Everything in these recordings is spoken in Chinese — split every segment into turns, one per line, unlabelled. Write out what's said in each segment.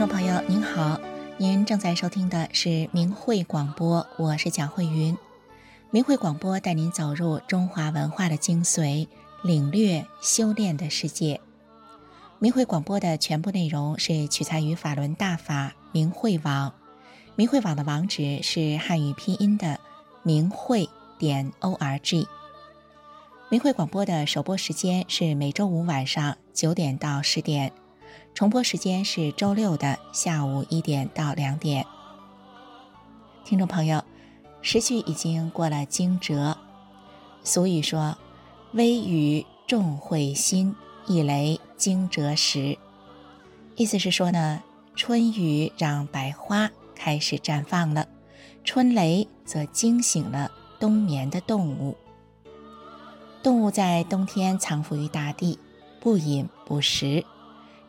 众朋友您好，您正在收听的是明慧广播，我是蒋慧云。明慧广播带您走入中华文化的精髓，领略修炼的世界。明慧广播的全部内容是取材于法轮大法明慧网，明慧网的网址是汉语拼音的明慧点 o r g。明慧广播的首播时间是每周五晚上九点到十点。重播时间是周六的下午一点到两点。听众朋友，时序已经过了惊蛰，俗语说：“微雨众会心，一雷惊蛰时。”意思是说呢，春雨让百花开始绽放了，春雷则惊醒了冬眠的动物。动物在冬天藏伏于大地，不饮不食。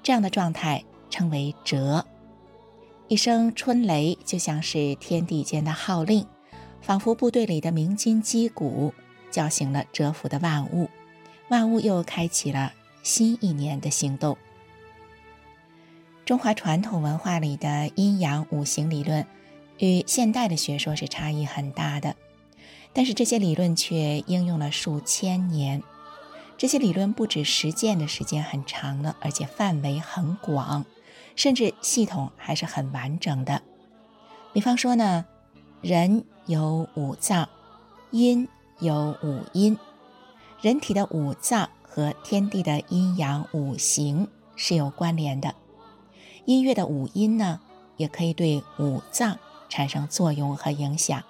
这样的状态称为蛰。一声春雷就像是天地间的号令，仿佛部队里的鸣金击鼓，叫醒了蛰伏的万物，万物又开启了新一年的行动。中华传统文化里的阴阳五行理论，与现代的学说是差异很大的，但是这些理论却应用了数千年。这些理论不止实践的时间很长了，而且范围很广，甚至系统还是很完整的。比方说呢，人有五脏，阴有五阴，人体的五脏和天地的阴阳五行是有关联的。音乐的五音呢，也可以对五脏产生作用和影响。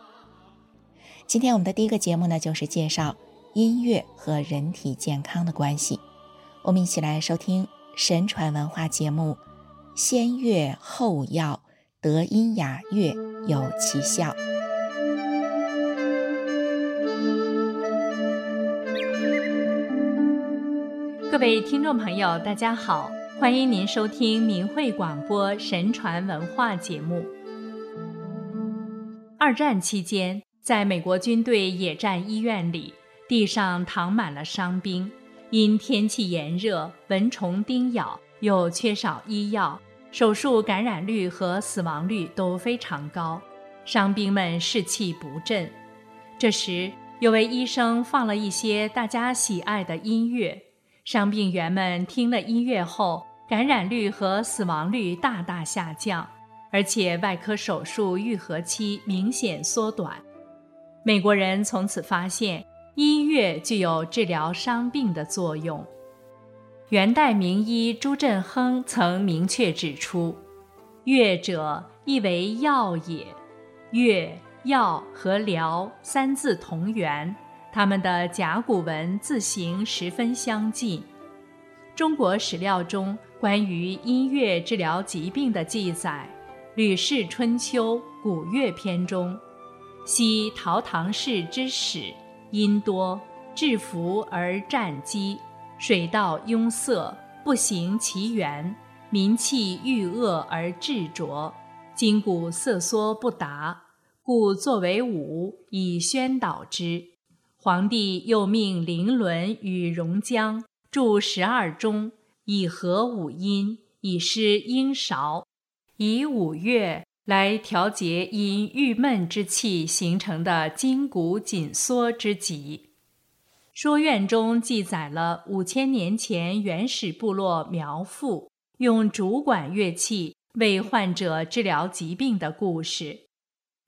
今天我们的第一个节目呢，就是介绍。音乐和人体健康的关系，我们一起来收听神传文化节目《先乐后药，德音雅乐有奇效》。
各位听众朋友，大家好，欢迎您收听明慧广播神传文化节目。二战期间，在美国军队野战医院里。地上躺满了伤兵，因天气炎热、蚊虫叮咬，又缺少医药，手术感染率和死亡率都非常高，伤兵们士气不振。这时，有位医生放了一些大家喜爱的音乐，伤病员们听了音乐后，感染率和死亡率大大下降，而且外科手术愈合期明显缩短。美国人从此发现。音乐具有治疗伤病的作用。元代名医朱振亨曾明确指出：“乐者，亦为药也。乐、药和疗三字同源，他们的甲骨文字形十分相近。”中国史料中关于音乐治疗疾病的记载，《吕氏春秋·古乐篇》中，昔陶唐氏之始。阴多，制服而战机，水道壅塞，不行其源；民气郁恶而滞浊，筋骨瑟缩不达，故作为武以宣导之。皇帝又命凌伦与荣江著十二钟，以和五音，以施阴韶，以五乐。来调节因郁闷之气形成的筋骨紧缩之疾。说院中记载了五千年前原始部落苗阜用竹管乐器为患者治疗疾病的故事。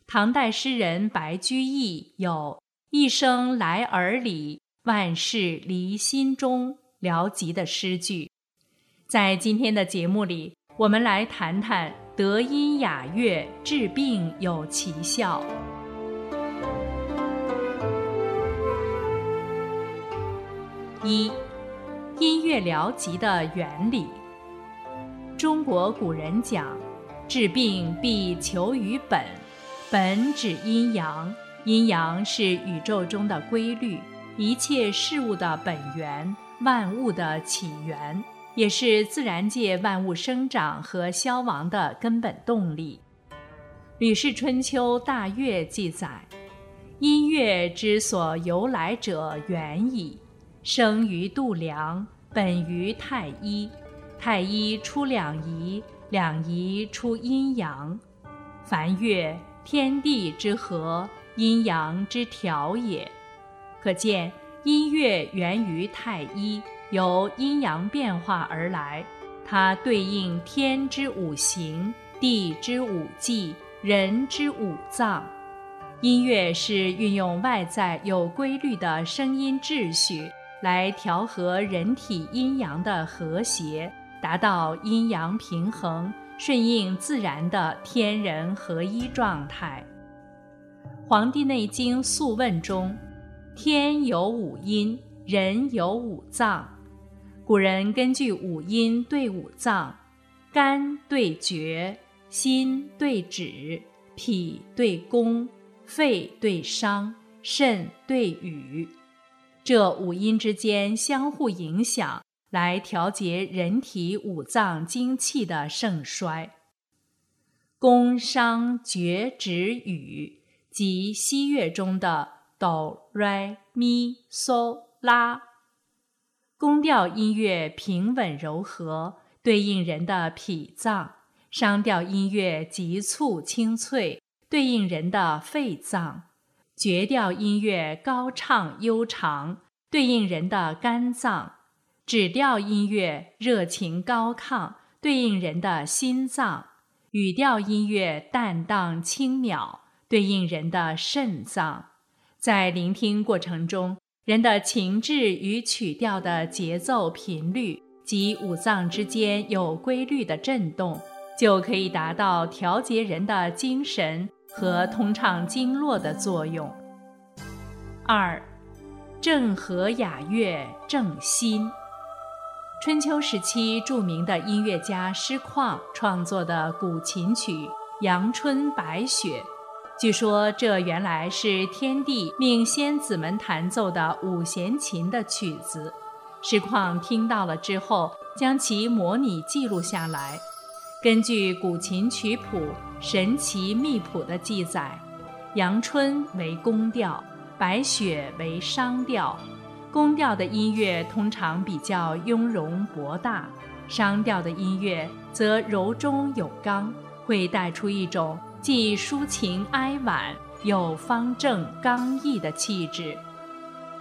唐代诗人白居易有“一声来耳里，万事离心中”疗疾的诗句。在今天的节目里，我们来谈谈。德音雅乐治病有奇效。一、音乐疗疾的原理。中国古人讲，治病必求于本，本指阴阳，阴阳是宇宙中的规律，一切事物的本源，万物的起源。也是自然界万物生长和消亡的根本动力。《吕氏春秋·大乐》记载：“音乐之所由来者远矣，生于度量，本于太一。太一出两仪，两仪出阴阳。凡乐，天地之和，阴阳之调也。可见音乐源于太一，由阴阳变化而来，它对应天之五行、地之五季、人之五脏。音乐是运用外在有规律的声音秩序来调和人体阴阳的和谐，达到阴阳平衡、顺应自然的天人合一状态。《黄帝内经·素问》中：“天有五阴，人有五脏。”古人根据五音对五脏，肝对厥，心对止，脾对宫。肺对伤，肾对羽，这五音之间相互影响，来调节人体五脏精气的盛衰。宫商角徵羽，即西乐中的哆、来、咪、嗦、拉。宫调音乐平稳柔和，对应人的脾脏；商调音乐急促清脆。对应人的肺脏，绝调音乐高畅悠长；对应人的肝脏，指调音乐热情高亢；对应人的心脏，语调音乐淡荡轻渺；对应人的肾脏。在聆听过程中，人的情志与曲调的节奏频率及五脏之间有规律的震动，就可以达到调节人的精神。和通畅经络的作用。二，正和雅乐正心。春秋时期著名的音乐家师旷创作的古琴曲《阳春白雪》，据说这原来是天帝命仙子们弹奏的五弦琴的曲子。师旷听到了之后，将其模拟记录下来。根据古琴曲谱《神奇秘谱》的记载，阳春为宫调，白雪为商调。宫调的音乐通常比较雍容博大，商调的音乐则柔中有刚，会带出一种既抒情哀婉又方正刚毅的气质。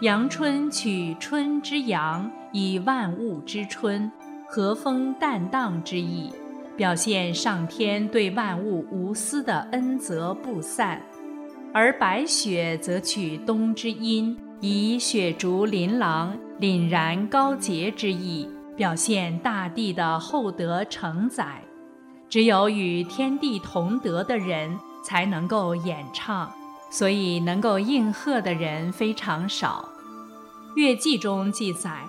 阳春取春之阳，以万物之春，和风淡荡之意。表现上天对万物无私的恩泽不散，而白雪则取冬之阴，以雪竹琳琅、凛然高洁之意，表现大地的厚德承载。只有与天地同德的人才能够演唱，所以能够应和的人非常少。《乐记》中记载：“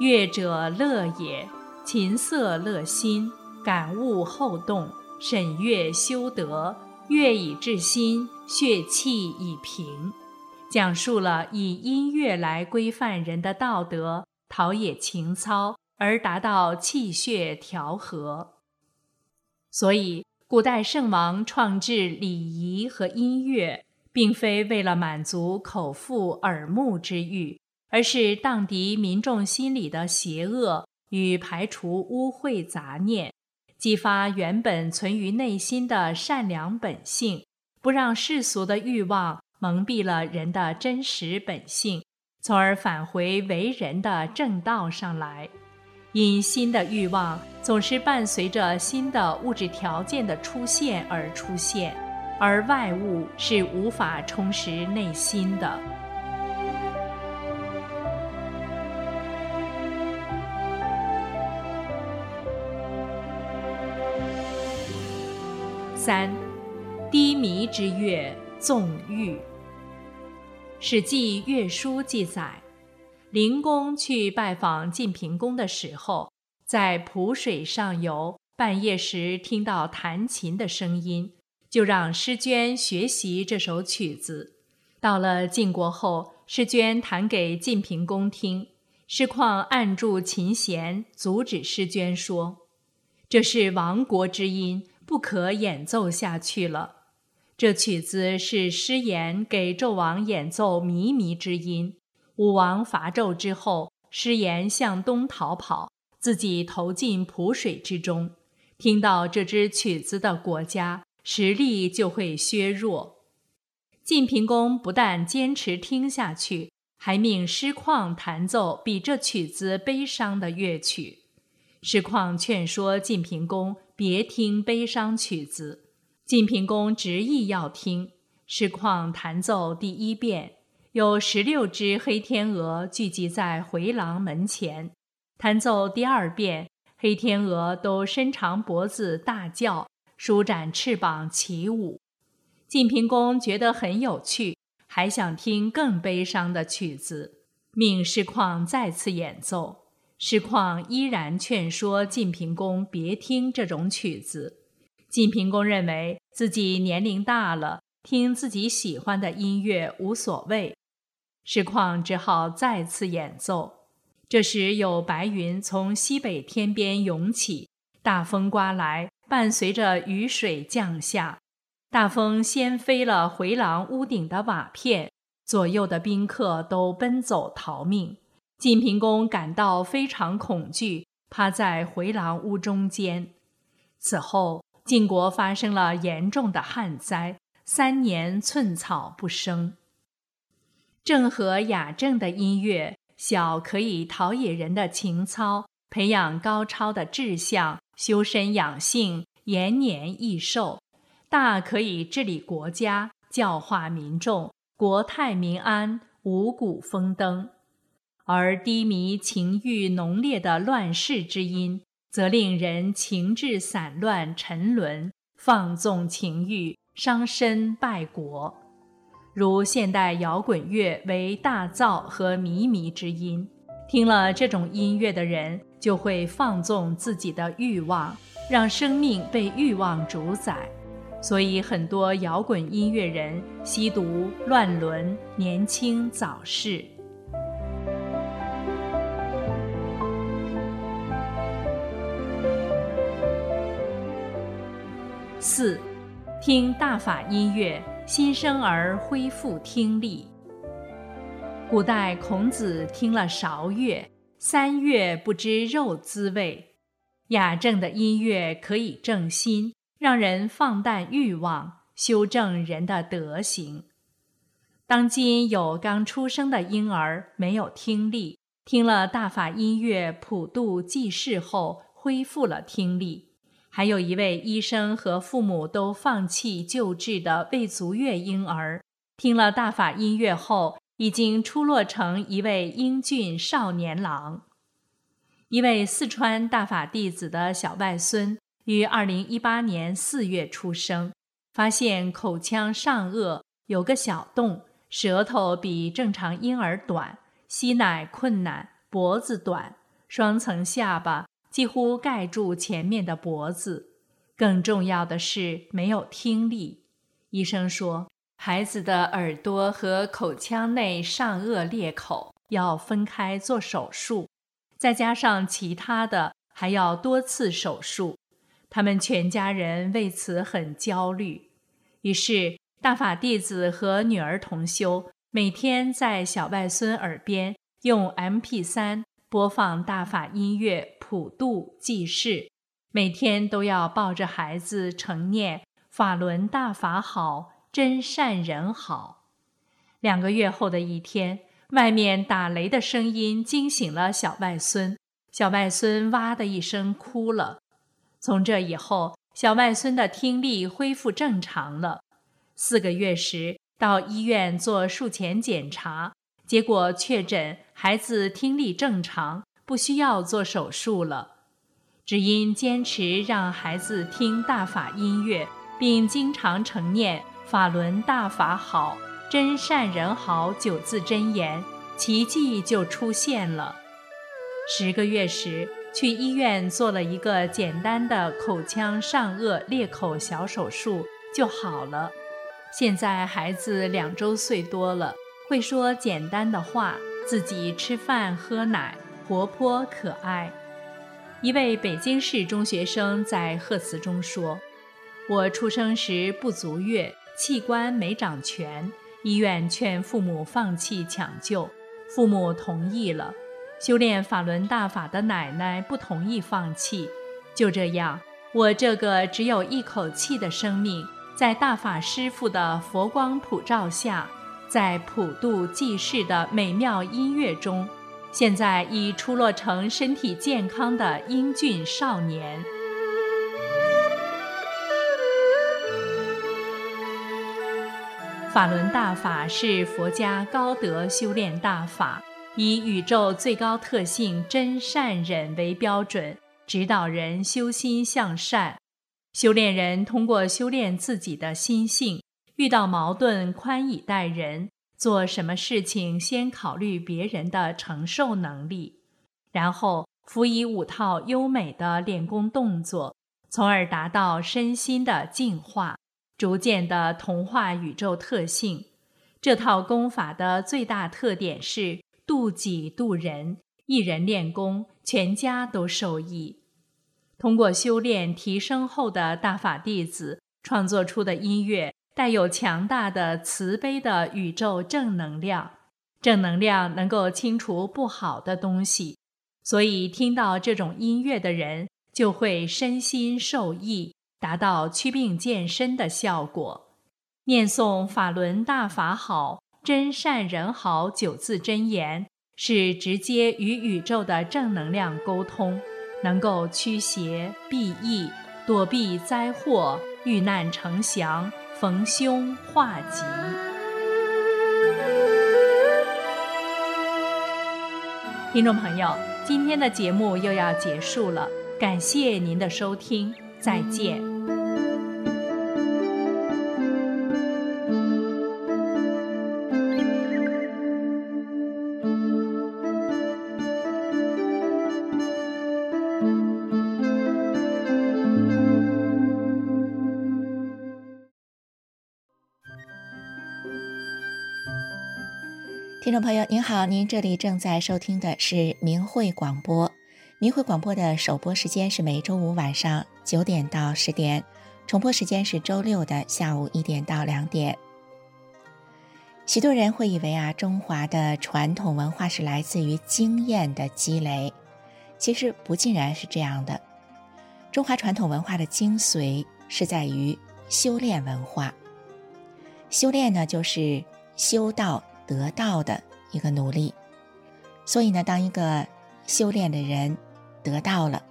乐者乐也，琴瑟乐心。”感悟后动，审阅修德，乐以治心，血气以平，讲述了以音乐来规范人的道德，陶冶情操，而达到气血调和。所以，古代圣王创制礼仪和音乐，并非为了满足口腹耳目之欲，而是荡涤民众心里的邪恶与排除污秽杂念。激发原本存于内心的善良本性，不让世俗的欲望蒙蔽了人的真实本性，从而返回为人的正道上来。因新的欲望总是伴随着新的物质条件的出现而出现，而外物是无法充实内心的。三，低迷之月纵欲。《史记·乐书》记载，灵公去拜访晋平公的时候，在濮水上游，半夜时听到弹琴的声音，就让诗娟学习这首曲子。到了晋国后，诗娟弹给晋平公听，师旷按住琴弦，阻止诗娟说：“这是亡国之音。”不可演奏下去了。这曲子是师言给纣王演奏靡靡之音。武王伐纣之后，师言向东逃跑，自己投进濮水之中。听到这支曲子的国家实力就会削弱。晋平公不但坚持听下去，还命师旷弹奏比这曲子悲伤的乐曲。师旷劝说晋平公别听悲伤曲子，晋平公执意要听。师旷弹奏第一遍，有十六只黑天鹅聚集在回廊门前。弹奏第二遍，黑天鹅都伸长脖子大叫，舒展翅膀起舞。晋平公觉得很有趣，还想听更悲伤的曲子，命师旷再次演奏。师旷依然劝说晋平公别听这种曲子。晋平公认为自己年龄大了，听自己喜欢的音乐无所谓。石旷只好再次演奏。这时有白云从西北天边涌起，大风刮来，伴随着雨水降下。大风掀飞了回廊屋顶的瓦片，左右的宾客都奔走逃命。晋平公感到非常恐惧，趴在回廊屋中间。此后，晋国发生了严重的旱灾，三年寸草不生。郑和雅正的音乐，小可以陶冶人的情操，培养高超的志向，修身养性，延年益寿；大可以治理国家，教化民众，国泰民安，五谷丰登。而低迷情欲浓烈的乱世之音，则令人情志散乱沉沦，放纵情欲，伤身败国。如现代摇滚乐为大噪和靡靡之音，听了这种音乐的人就会放纵自己的欲望，让生命被欲望主宰。所以很多摇滚音乐人吸毒、乱伦、年轻早逝。四，听大法音乐，新生儿恢复听力。古代孔子听了韶乐，三月不知肉滋味。雅正的音乐可以正心，让人放淡欲望，修正人的德行。当今有刚出生的婴儿没有听力，听了大法音乐普度济世后，恢复了听力。还有一位医生和父母都放弃救治的未足月婴儿，听了大法音乐后，已经出落成一位英俊少年郎。一位四川大法弟子的小外孙于二零一八年四月出生，发现口腔上颚有个小洞，舌头比正常婴儿短，吸奶困难，脖子短，双层下巴。几乎盖住前面的脖子，更重要的是没有听力。医生说，孩子的耳朵和口腔内上颚裂口要分开做手术，再加上其他的，还要多次手术。他们全家人为此很焦虑。于是，大法弟子和女儿同修每天在小外孙耳边用 MP3 播放大法音乐。普度济世，每天都要抱着孩子成念“法轮大法好，真善人好”。两个月后的一天，外面打雷的声音惊醒了小外孙，小外孙哇的一声哭了。从这以后，小外孙的听力恢复正常了。四个月时，到医院做术前检查，结果确诊孩子听力正常。不需要做手术了，只因坚持让孩子听大法音乐，并经常承念“法轮大法好，真善人好”九字真言，奇迹就出现了。十个月时，去医院做了一个简单的口腔上颚裂口小手术就好了。现在孩子两周岁多了，会说简单的话，自己吃饭喝奶。活泼可爱。一位北京市中学生在贺词中说：“我出生时不足月，器官没长全，医院劝父母放弃抢救，父母同意了。修炼法轮大法的奶奶不同意放弃，就这样，我这个只有一口气的生命，在大法师父的佛光普照下，在普度济世的美妙音乐中，现在已出落成身体健康的英俊少年。法轮大法是佛家高德修炼大法，以宇宙最高特性真善忍为标准，指导人修心向善。修炼人通过修炼自己的心性，遇到矛盾宽以待人，做什么事情先考虑别人的承受能力，然后辅以五套优美的练功动作，从而达到身心的净化。逐渐的同化宇宙特性，这套功法的最大特点是度己度人，一人练功，全家都受益。通过修炼提升后的大法弟子创作出的音乐，带有强大的慈悲的宇宙正能量，正能量能够清除不好的东西，所以听到这种音乐的人就会身心受益。达到祛病健身的效果。念诵“法轮大法好，真善人好”九字真言，是直接与宇宙的正能量沟通，能够驱邪避疫、躲避灾祸、遇难成祥、逢凶化吉。听众朋友，今天的节目又要结束了，感谢您的收听，再见。
听众朋友您好，您这里正在收听的是明慧广播。明慧广播的首播时间是每周五晚上九点到十点，重播时间是周六的下午一点到两点。许多人会以为啊，中华的传统文化是来自于经验的积累，其实不尽然是这样的。中华传统文化的精髓是在于修炼文化。修炼呢，就是修道。得到的一个努力，所以呢，当一个修炼的人得到了，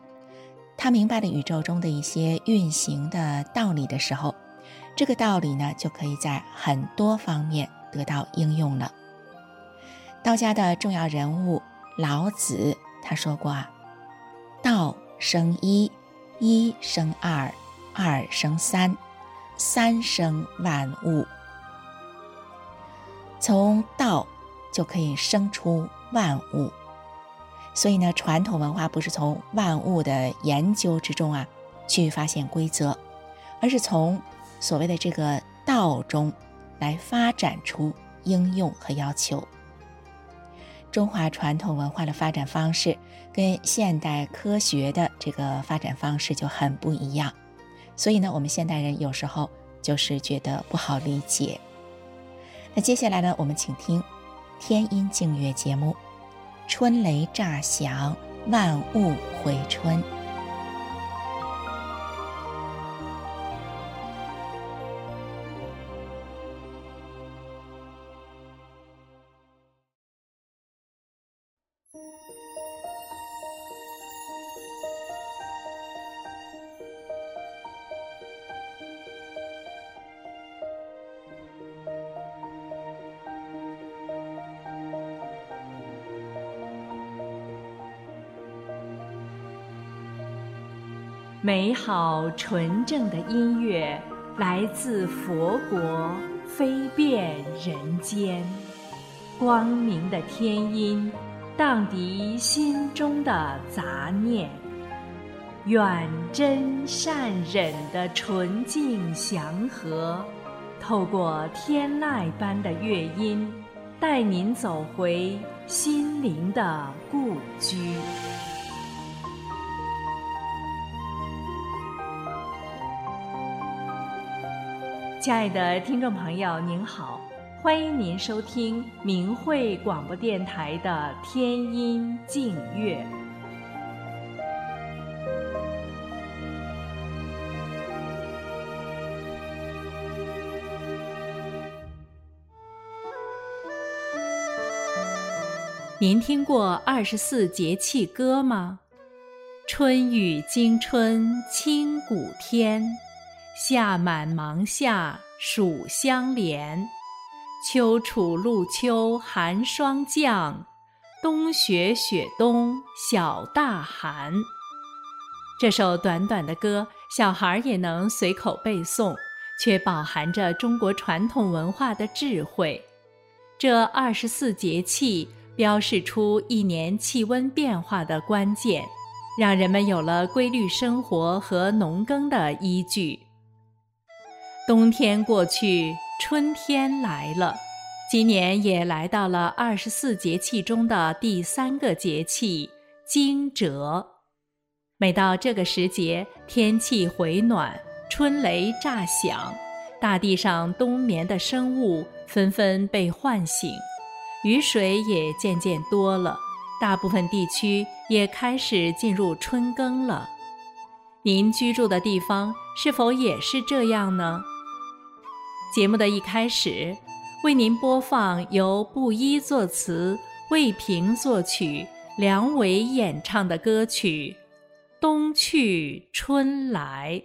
他明白了宇宙中的一些运行的道理的时候，这个道理呢，就可以在很多方面得到应用了。道家的重要人物老子他说过啊：“道生一，一生二，二生三，三生万物。”从道就可以生出万物，所以呢，传统文化不是从万物的研究之中啊去发现规则，而是从所谓的这个道中来发展出应用和要求。中华传统文化的发展方式跟现代科学的这个发展方式就很不一样，所以呢，我们现代人有时候就是觉得不好理解。那接下来呢，我们请听天音净月节目，《春雷乍响，万物回春》。
美好纯正的音乐来自佛国，飞遍人间。光明的天音，荡涤心中的杂念。远真善忍的纯净祥和，透过天籁般的乐音，带您走回心灵的故居。亲爱的听众朋友，您好，欢迎您收听明慧广播电台的天音静月。您听过二十四节气歌吗？春雨惊春清谷天。夏满芒夏暑相连，秋处露秋寒霜降，冬雪雪冬小大寒。这首短短的歌，小孩也能随口背诵，却饱含着中国传统文化的智慧。这二十四节气标示出一年气温变化的关键，让人们有了规律生活和农耕的依据。冬天过去，春天来了，今年也来到了二十四节气中的第三个节气惊蛰。每到这个时节，天气回暖，春雷炸响，大地上冬眠的生物纷纷被唤醒，雨水也渐渐多了，大部分地区也开始进入春耕了。您居住的地方是否也是这样呢？节目的一开始，为您播放由布衣作词、魏平作曲、梁伟演唱的歌曲。冬去春来。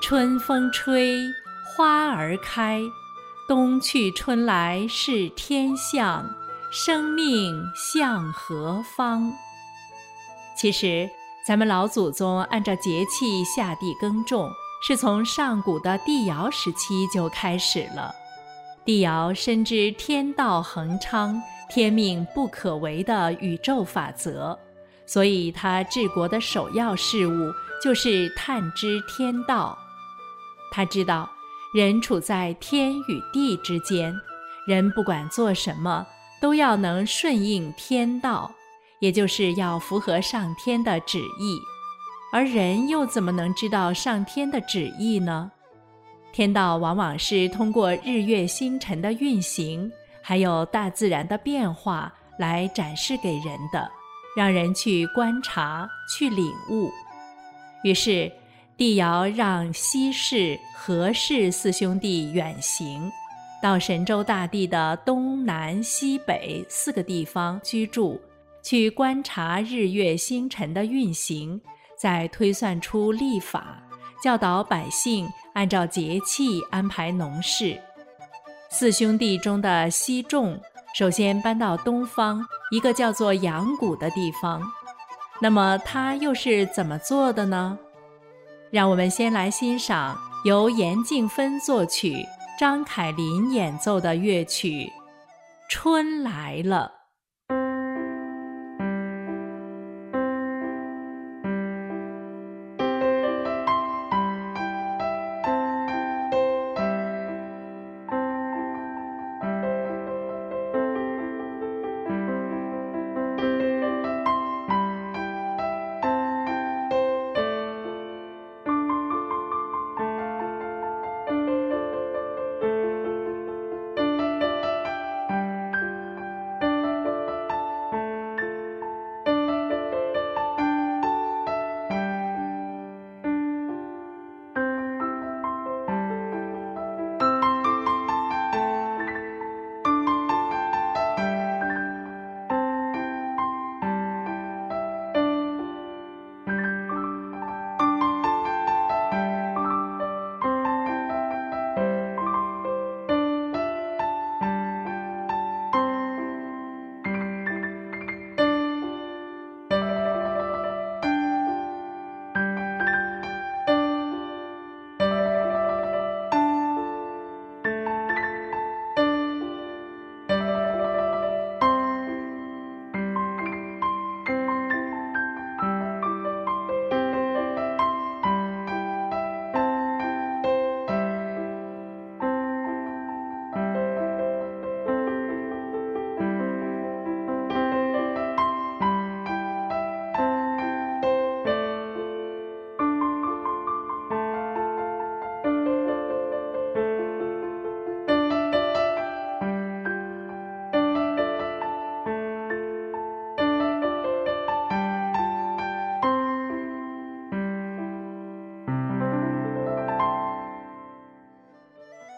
春风吹，花儿开，冬去春来是天象，生命向何方？其实，咱们老祖宗按照节气下地耕种，是从上古的帝尧时期就开始了。帝尧深知天道恒昌、天命不可违的宇宙法则，所以他治国的首要事务就是探知天道。他知道，人处在天与地之间，人不管做什么，都要能顺应天道，也就是要符合上天的旨意。而人又怎么能知道上天的旨意呢？天道往往是通过日月星辰的运行，还有大自然的变化来展示给人的，让人去观察、去领悟。于是，帝尧让西氏、何氏四兄弟远行，到神州大地的东南西北四个地方居住。去观察日月星辰的运行，再推算出历法，教导百姓按照节气安排农事。四兄弟中的西仲，首先搬到东方一个叫做阳谷的地方。那么他又是怎么做的呢？让我们先来欣赏由严静芬作曲、张凯林演奏的乐曲《春来了》。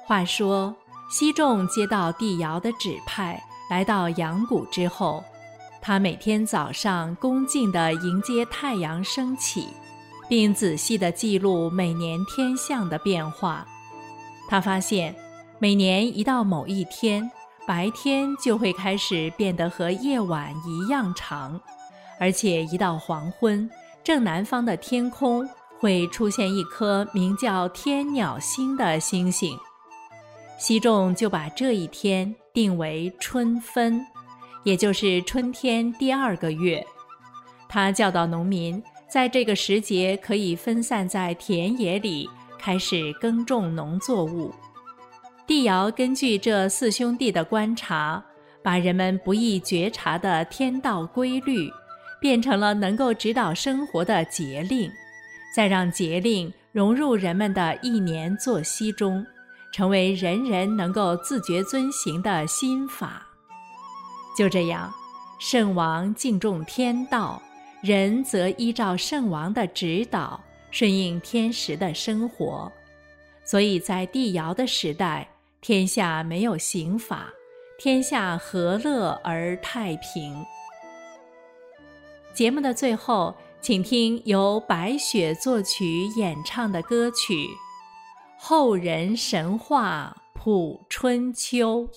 话说，西仲接到帝尧的指派，来到阳谷之后，他每天早上恭敬地迎接太阳升起，并仔细地记录每年天象的变化。他发现，每年一到某一天，白天就会开始变得和夜晚一样长，而且一到黄昏，正南方的天空会出现一颗名叫天鸟星的星星。西仲就把这一天定为春分，也就是春天第二个月。他教导农民，在这个时节可以分散在田野里开始耕种农作物。帝尧根据这四兄弟的观察，把人们不易觉察的天道规律，变成了能够指导生活的节令，再让节令融入人们的一年作息中。成为人人能够自觉遵行的心法。就这样，圣王敬重天道，人则依照圣王的指导，顺应天时的生活。所以在帝尧的时代，天下没有刑法，天下和乐而太平。节目的最后，请听由白雪作曲演唱的歌曲。后人神话谱春秋。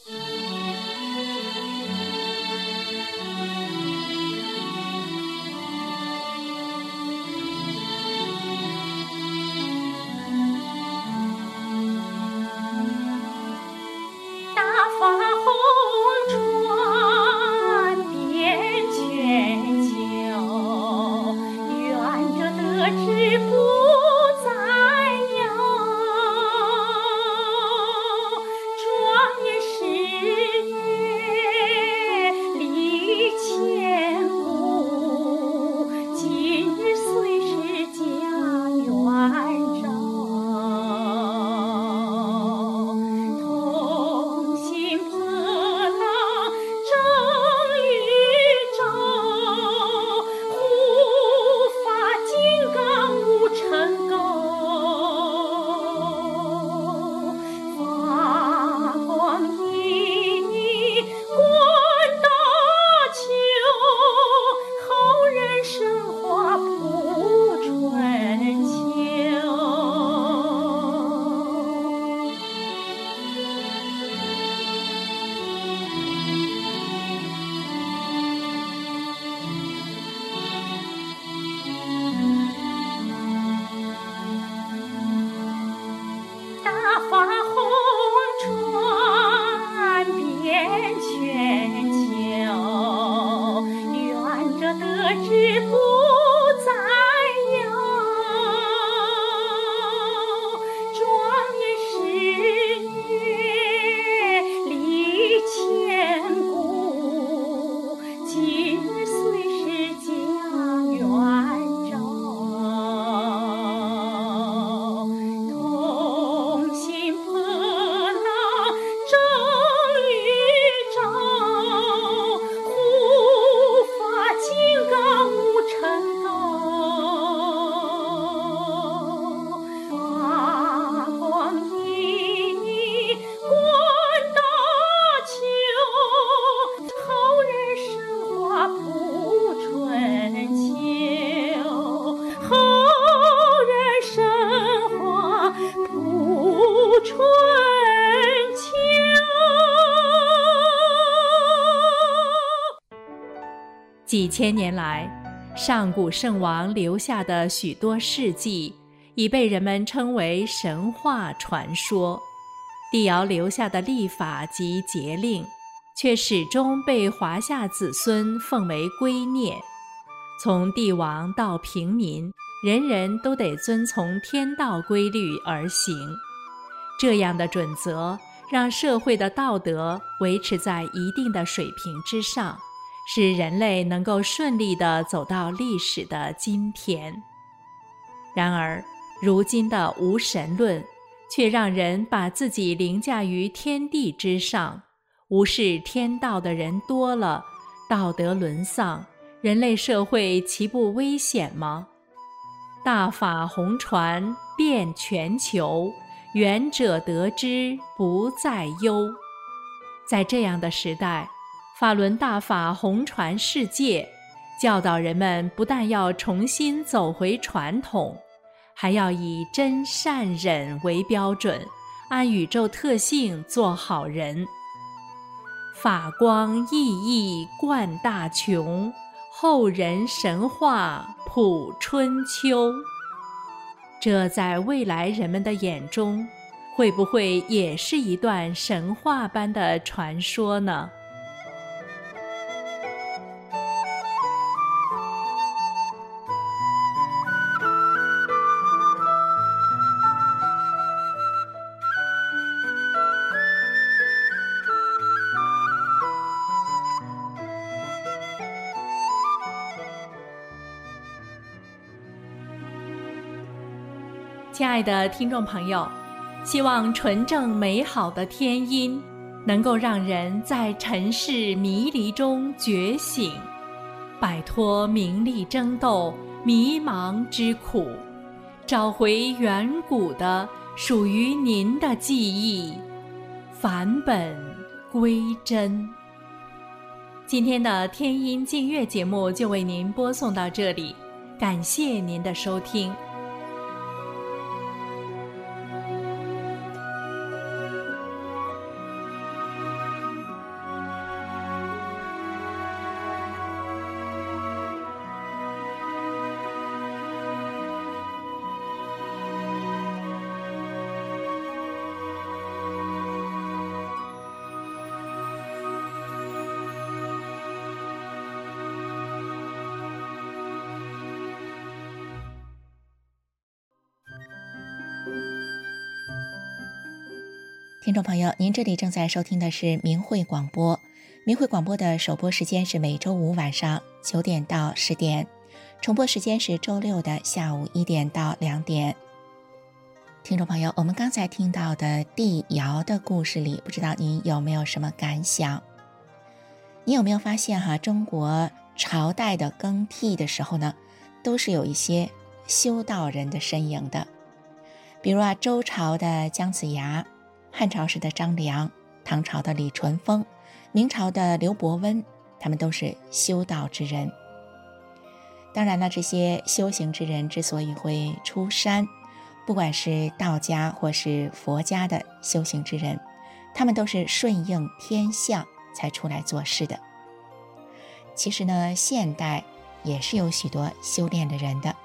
千年来，上古圣王留下的许多事迹，已被人们称为神话传说。帝尧留下的历法及节令，却始终被华夏子孙奉为圭臬。从帝王到平民，人人都得遵从天道规律而行。这样的准则，让社会的道德维持在一定的水平之上，使人类能够顺利地走到历史的今天。然而，如今的无神论，却让人把自己凌驾于天地之上，无视天道的人多了，道德沦丧。人类社会岂不危险吗？大法红传遍全球，远者得之不再忧。在这样的时代，法轮大法红传世界，教导人们不但要重新走回传统，还要以真善忍为标准，按宇宙特性做好人。法光熠熠贯大穹。后人神话谱春秋，这在未来人们的眼中，会不会也是一段神话般的传说呢？亲爱的听众朋友，希望纯正美好的天音能够让人在尘世迷离中觉醒，摆脱名利争斗、迷茫之苦，找回远古的属于您的记忆，返本归真。今天的天音净月节目就为您播送到这里，感谢您的收听。
听众朋友，您这里正在收听的是明慧广播。明慧广播的首播时间是每周五晚上九点到十点，重播时间是周六的下午一点到两点。听众朋友，我们刚才听到的帝尧的故事里，不知道您有没有什么感想？你有没有发现哈，中国朝代的更替的时候呢，都是有一些修道人的身影的，比如啊，周朝的姜子牙。汉朝时的张良，唐朝的李淳风，明朝的刘伯温，他们都是修道之人。当然了，这些修行之人之所以会出山，不管是道家或是佛家的修行之人，他们都是顺应天象才出来做事的。其实呢，现代也是有许多修炼的人的，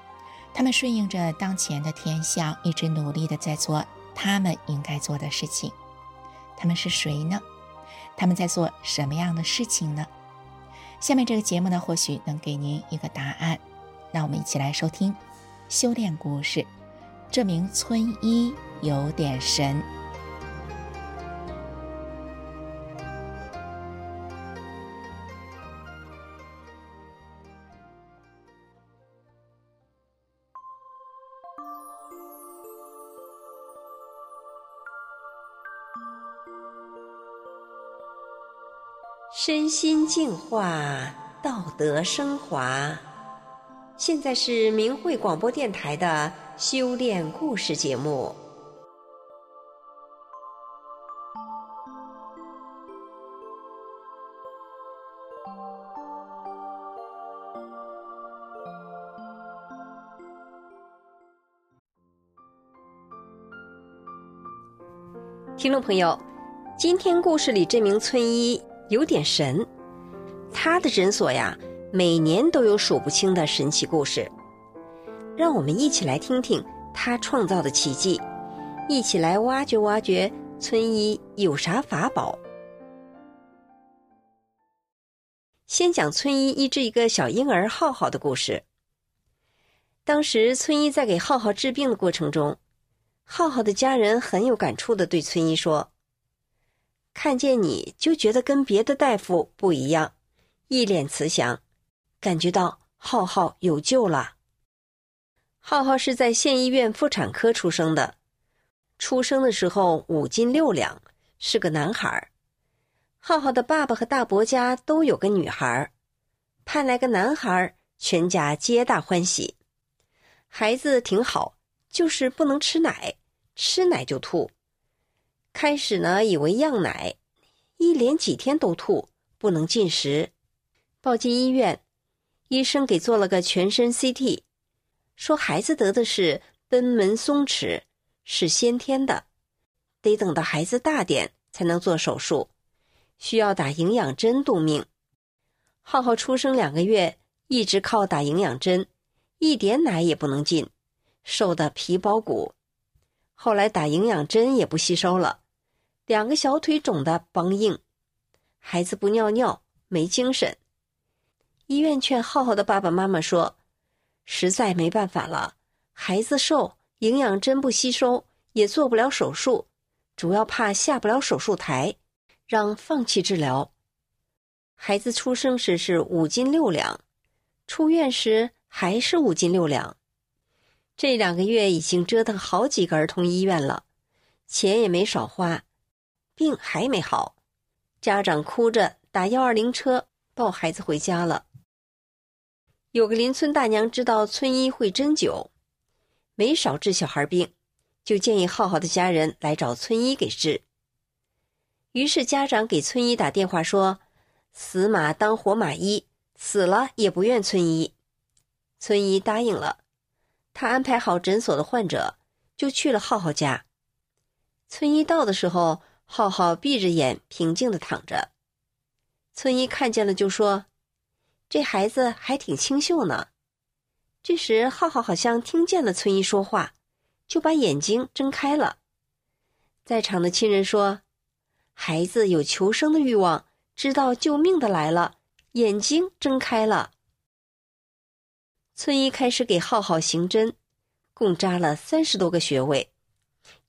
他们顺应着当前的天象，一直努力的在做。他们应该做的事情，他们是谁呢？他们在做什么样的事情呢？下面这个节目呢，或许能给您一个答案。那我们一起来收听修炼故事。这名村医有点神。
身心净化，道德升华。现在是明慧广播电台的修炼故事节目。听众朋友，今天故事里这名村医。有点神，他的诊所呀，每年都有数不清的神奇故事。让我们一起来听听他创造的奇迹，一起来挖掘挖掘村医有啥法宝。先讲村医医治一个小婴儿浩浩的故事。当时村医在给浩浩治病的过程中，浩浩的家人很有感触的对村医说：“看见你就觉得跟别的大夫不一样，一脸慈祥，感觉到浩浩有救了。”浩浩是在县医院妇产科出生的，出生的时候五斤六两，是个男孩。浩浩的爸爸和大伯家都有个女孩，盼来个男孩，全家皆大欢喜。孩子挺好，就是不能吃奶，吃奶就吐。开始呢，以为样奶，一连几天都吐，不能进食，抱进医院，医生给做了个全身 CT。说孩子得的是贲门松弛，是先天的，得等到孩子大点才能做手术，需要打营养针度命。浩浩出生两个月，一直靠打营养针，一点奶也不能进，瘦的皮包骨。后来打营养针也不吸收了，两个小腿肿的梆硬，孩子不尿尿，没精神。医院劝浩浩的爸爸妈妈说。实在没办法了，孩子瘦，营养针不吸收，也做不了手术，主要怕下不了手术台，让放弃治疗。孩子出生时是五斤六两，出院时还是五斤六两，这两个月已经折腾好几个儿童医院了，钱也没少花，病还没好，家长哭着打幺二零车抱孩子回家了。有个邻村大娘知道村医会针灸，没少治小孩病，就建议浩浩的家人来找村医给治。于是家长给村医打电话说：“死马当活马医，死了也不怨村医。”村医答应了，他安排好诊所的患者，就去了浩浩家。村医到的时候，浩浩闭着眼，平静的躺着。村医看见了，就说。这孩子还挺清秀呢。这时，浩浩好像听见了村医说话，就把眼睛睁开了。在场的亲人说：“孩子有求生的欲望，知道救命的来了，眼睛睁开了。”村医开始给浩浩行针，共扎了三十多个穴位，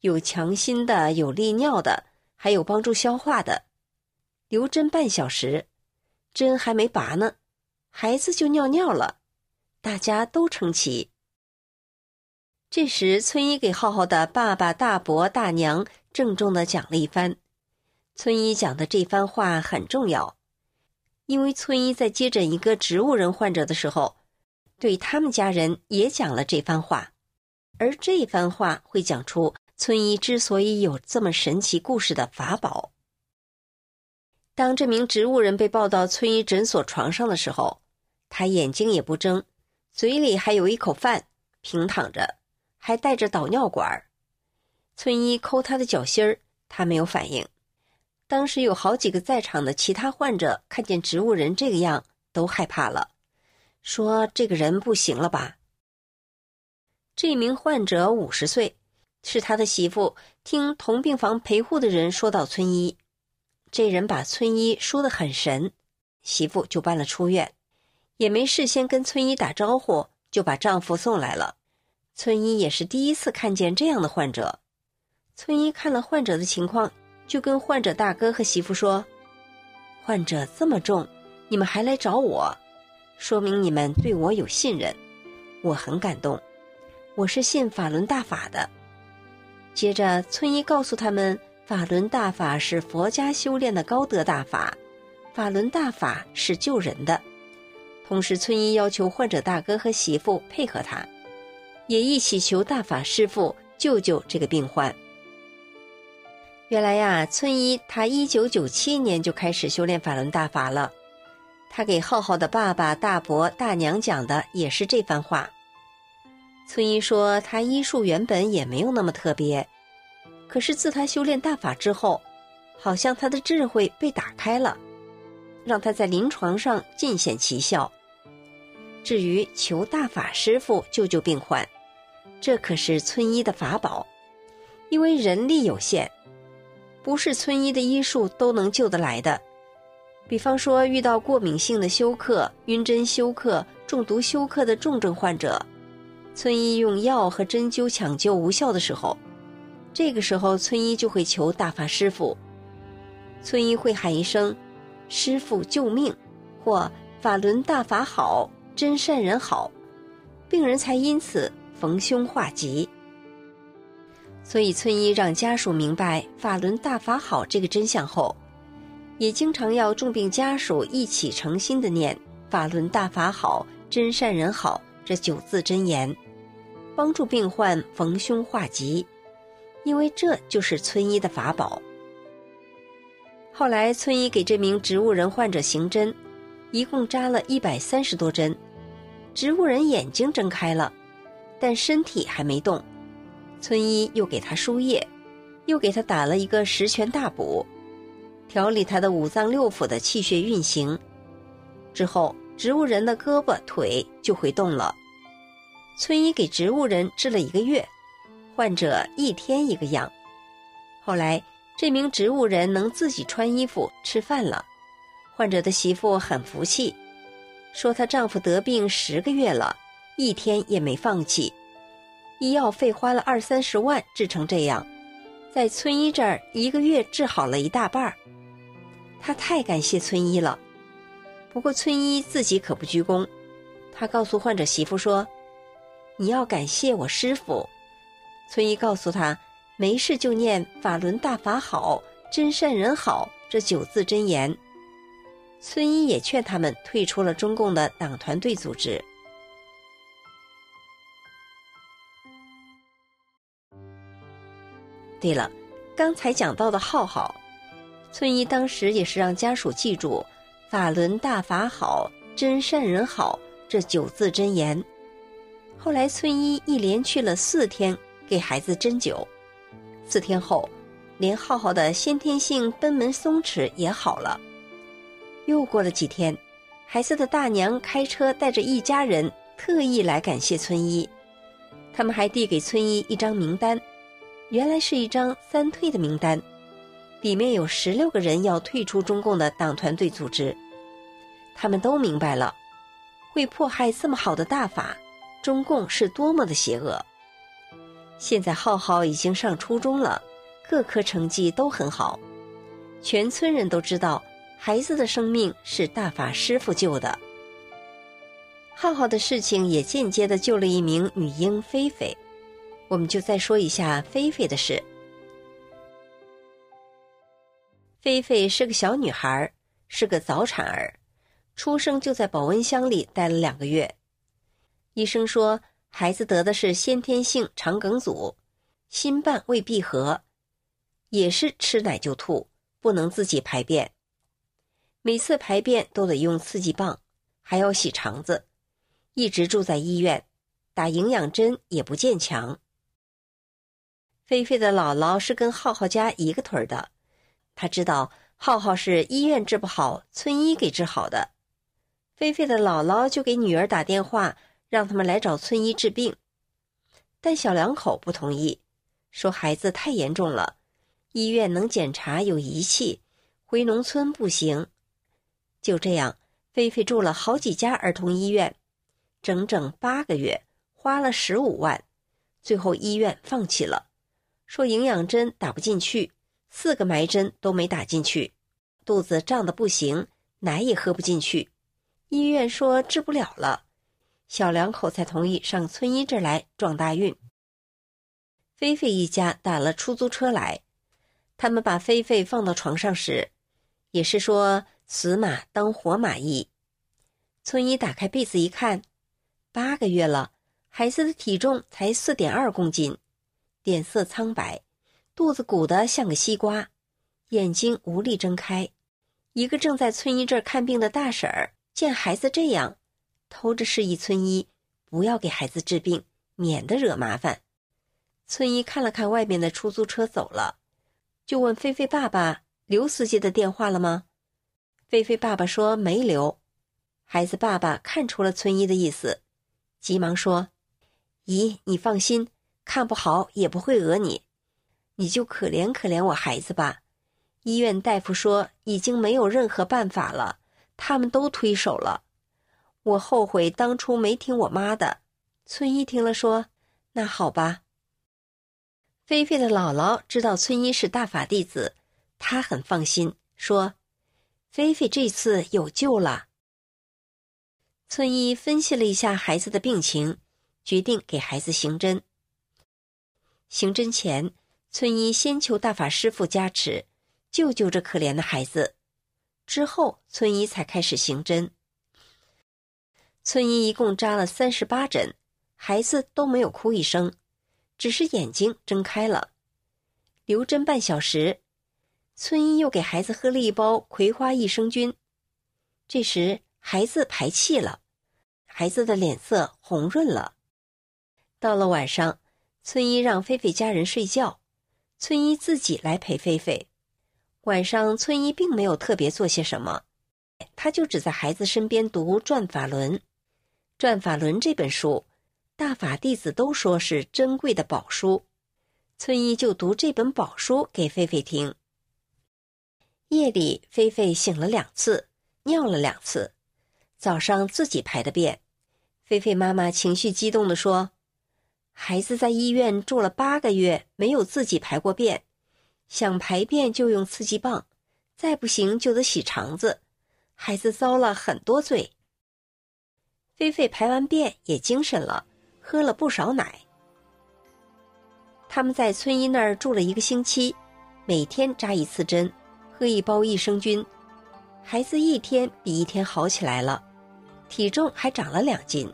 有强心的，有利尿的，还有帮助消化的。留针半小时，针还没拔呢。孩子就尿尿了，大家都称奇。这时，村医给浩浩的爸爸、大伯、大娘郑重的讲了一番。村医讲的这番话很重要，因为村医在接诊一个植物人患者的时候，对他们家人也讲了这番话，而这番话会讲出村医之所以有这么神奇故事的法宝。当这名植物人被抱到村医诊所床上的时候，他眼睛也不睁，嘴里还有一口饭，平躺着，还带着导尿管。村医抠他的脚心儿，他没有反应。当时有好几个在场的其他患者看见植物人这个样，都害怕了，说：“这个人不行了吧？”这名患者五十岁，是他的媳妇。听同病房陪护的人说到村医。这人把村医说得很神，媳妇就搬了出院，也没事先跟村医打招呼，就把丈夫送来了。村医也是第一次看见这样的患者，村医看了患者的情况，就跟患者大哥和媳妇说：“患者这么重，你们还来找我，说明你们对我有信任，我很感动。我是信法轮大法的。”接着，村医告诉他们。法轮大法是佛家修炼的高德大法，法轮大法是救人的。同时，村医要求患者大哥和媳妇配合他，也一起求大法师父救救这个病患。原来呀，村医他一九九七年就开始修炼法轮大法了。他给浩浩的爸爸、大伯、大娘讲的也是这番话。村医说，他医术原本也没有那么特别。可是自他修炼大法之后，好像他的智慧被打开了，让他在临床上尽显奇效，至于求大法师傅救救病患，这可是村医的法宝。因为人力有限，不是村医的医术都能救得来的。比方说，遇到过敏性的休克、晕针休克、中毒休克的重症患者，村医用药和针灸抢救无效的时候，这个时候村医就会求大法师傅。村医会喊一声：“师傅救命！”或“法轮大法好，真善人好”，病人才因此逢凶化吉。所以，村医让家属明白“法轮大法好”这个真相后，也经常要重病家属一起诚心的念“法轮大法好，真善人好”这九字真言，帮助病患逢凶化吉，因为这就是村医的法宝。后来，村医给这名植物人患者行针，一共扎了一百三十多针，植物人眼睛睁开了，但身体还没动。村医又给他输液，又给他打了一个十全大补，调理他的五脏六腑的气血运行。之后，植物人的胳膊腿就会动了。村医给植物人治了一个月，患者一天一个样。后来，这名植物人能自己穿衣服、吃饭了，患者的媳妇很服气，说她丈夫得病十个月了，一天也没放弃。医药费花了二三十万治成这样，在村医这儿一个月治好了一大半儿。他太感谢村医了。不过村医自己可不鞠躬，他告诉患者媳妇说：“你要感谢我师傅。”村医告诉他：“没事就念法轮大法好，真善人好这九字真言。”村医也劝他们退出了中共的党团队组织。对了，刚才讲到的浩浩，村医当时也是让家属记住“法轮大法好，真善人好”这九字真言。后来村医一连去了四天给孩子针灸，四天后，连浩浩的先天性贲门松弛也好了。又过了几天，孩子的大娘开车带着一家人特意来感谢村医，他们还递给村医一张名单。原来是一张三退的名单，里面有十六个人要退出中共的党团队组织。他们都明白了，会迫害这么好的大法，中共是多么的邪恶。现在浩浩已经上初中了，各科成绩都很好，全村人都知道孩子的生命是大法师傅救的。浩浩的事情也间接的救了一名女婴菲菲。我们就再说一下菲菲的事。菲菲是个小女孩，是个早产儿，出生就在保温箱里待了两个月。医生说，孩子得的是先天性肠梗阻，心瓣未闭合，也是吃奶就吐，不能自己排便，每次排便都得用刺激棒，还要洗肠子，一直住在医院，打营养针也不见强。菲菲的姥姥是跟浩浩家一个屯的，她知道浩浩是医院治不好，村医给治好的。菲菲的姥姥就给女儿打电话，让他们来找村医治病。但小两口不同意，说孩子太严重了，医院能检查有仪器，回农村不行。就这样，菲菲住了好几家儿童医院，整整八个月，花了十五万，最后医院放弃了。说营养针打不进去，四个埋针都没打进去，肚子胀得不行，奶也喝不进去。医院说治不了了，小两口才同意上村医这儿来撞大运。菲菲一家打了出租车来，他们把菲菲放到床上时，也是说死马当活马医。村医打开被子一看，八个月了，孩子的体重才四点二公斤。脸色苍白，肚子鼓得像个西瓜，眼睛无力睁开。一个正在村医这儿看病的大婶儿见孩子这样，偷着示意村医不要给孩子治病，免得惹麻烦。村医看了看外面的出租车走了，就问菲菲爸爸：“刘司机的电话了吗？”菲菲爸爸说：“没留。”孩子爸爸看出了村医的意思，急忙说：“姨，你放心，看不好也不会讹你，你就可怜可怜我孩子吧。医院大夫说已经没有任何办法了，他们都推手了。我后悔当初没听我妈的。”村医听了说：“那好吧。”菲菲的姥姥知道村医是大法弟子，她很放心，说：“菲菲这次有救了。”村医分析了一下孩子的病情，决定给孩子行针。行针前，村医先求大法师父加持，救救这可怜的孩子。之后，村医才开始行针。村医一共扎了三十八针，孩子都没有哭一声，只是眼睛睁开了。留针半小时，村医又给孩子喝了一包葵花益生菌。这时，孩子排气了，孩子的脸色红润了。到了晚上，村医让菲菲家人睡觉，村医自己来陪菲菲。晚上，村医并没有特别做些什么，他就只在孩子身边读《转法轮》。《转法轮》这本书，大法弟子都说是珍贵的宝书，村医就读这本宝书给菲菲听。夜里，菲菲醒了两次，尿了两次。早上自己排的便，菲菲妈妈情绪激动地说：“孩子在医院住了八个月，没有自己排过便，想排便就用刺激棒，再不行就得洗肠子，孩子遭了很多罪。”菲菲排完便也精神了，喝了不少奶。他们在村医那儿住了一个星期，每天扎一次针，喝一包益生菌，孩子一天比一天好起来了。体重还长了两斤。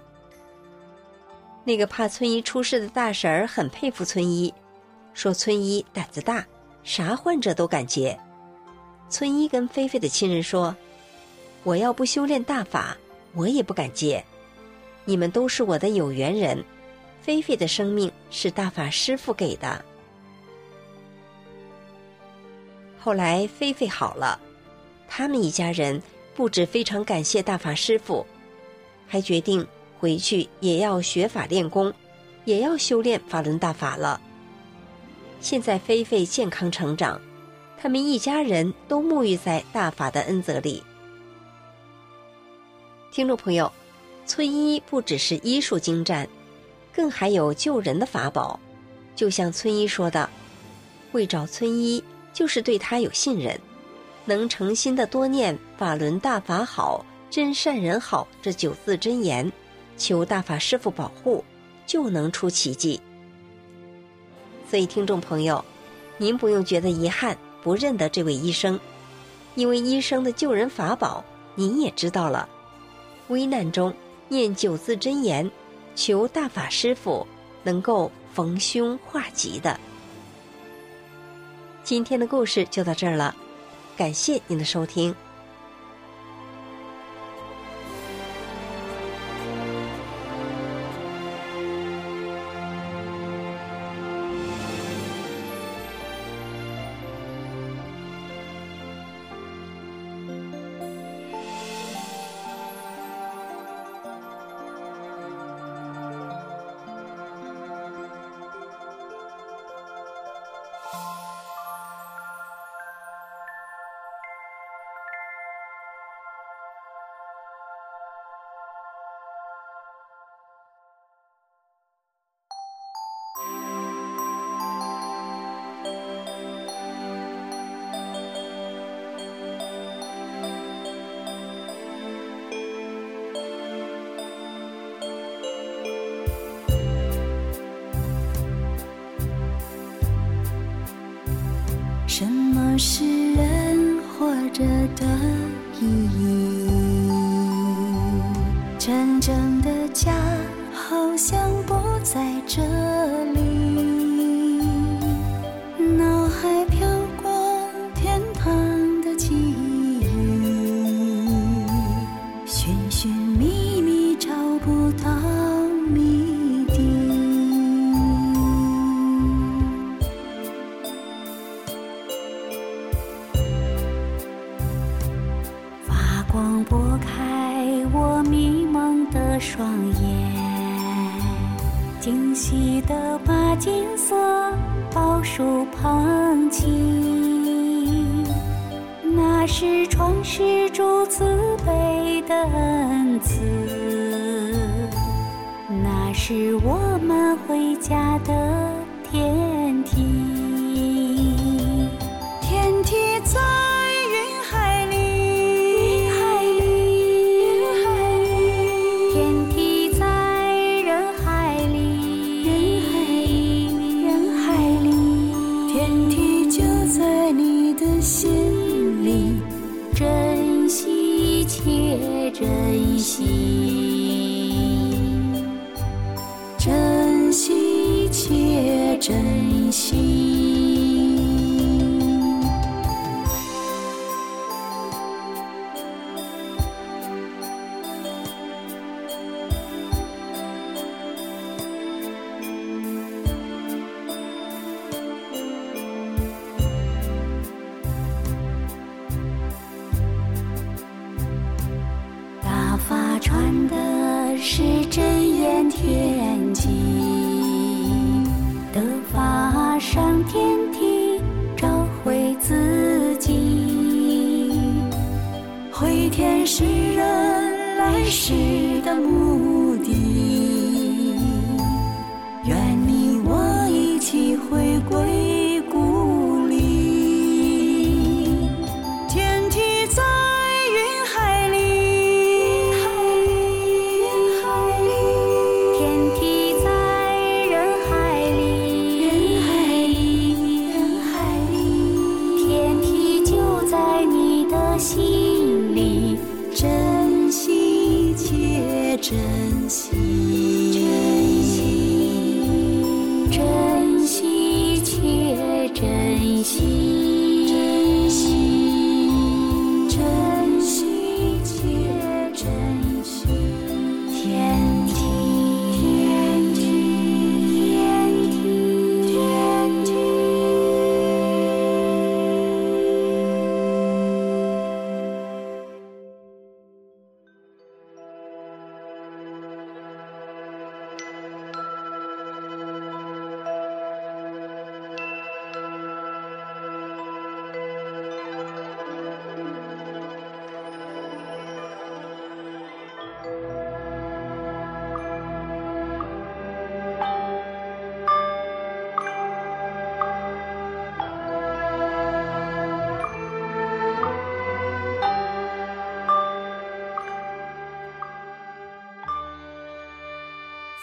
那个怕村医出事的大婶儿很佩服村医，说村医胆子大，啥患者都敢接。村医跟菲菲的亲人说：“我要不修炼大法，我也不敢接。你们都是我的有缘人，菲菲的生命是大法师傅给的。”后来菲菲好了，他们一家人不止非常感谢大法师傅。还决定回去也要学法练功，也要修炼法轮大法了。现在菲菲健康成长，他们一家人都沐浴在大法的恩泽里。听众朋友，村医不只是医术精湛，更还有救人的法宝。就像村医说的：“会找村医，就是对他有信任，能诚心的多念法轮大法好。”真善人好这九字真言，求大法师父保护，就能出奇迹。所以，听众朋友，您不用觉得遗憾，不认得这位医生，因为医生的救人法宝您也知道了。危难中念九字真言，求大法师父能够逢凶化吉的。今天的故事就到这儿了，感谢您的收听。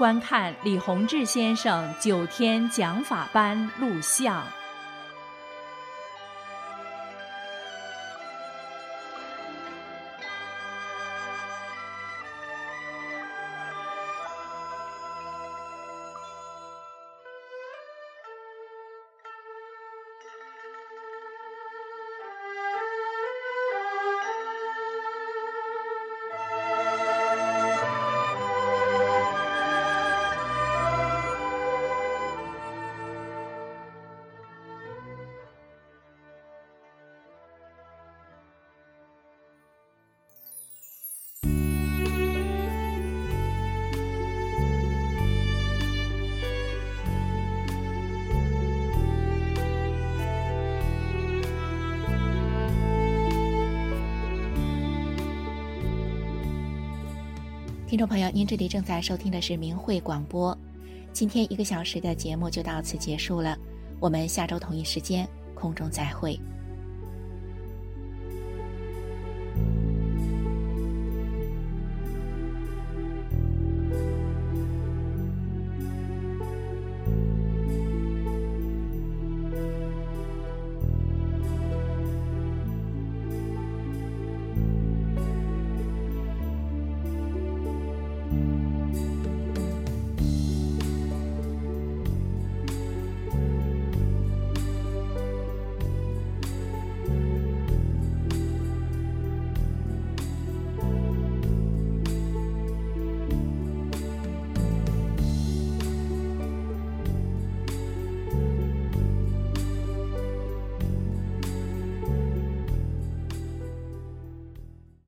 观看李洪志先生九天讲法班录像。
众朋友，您这里正在收听的是明慧广播。今天一个小时的节目就到此结束了，我们下周同一时间空中再会。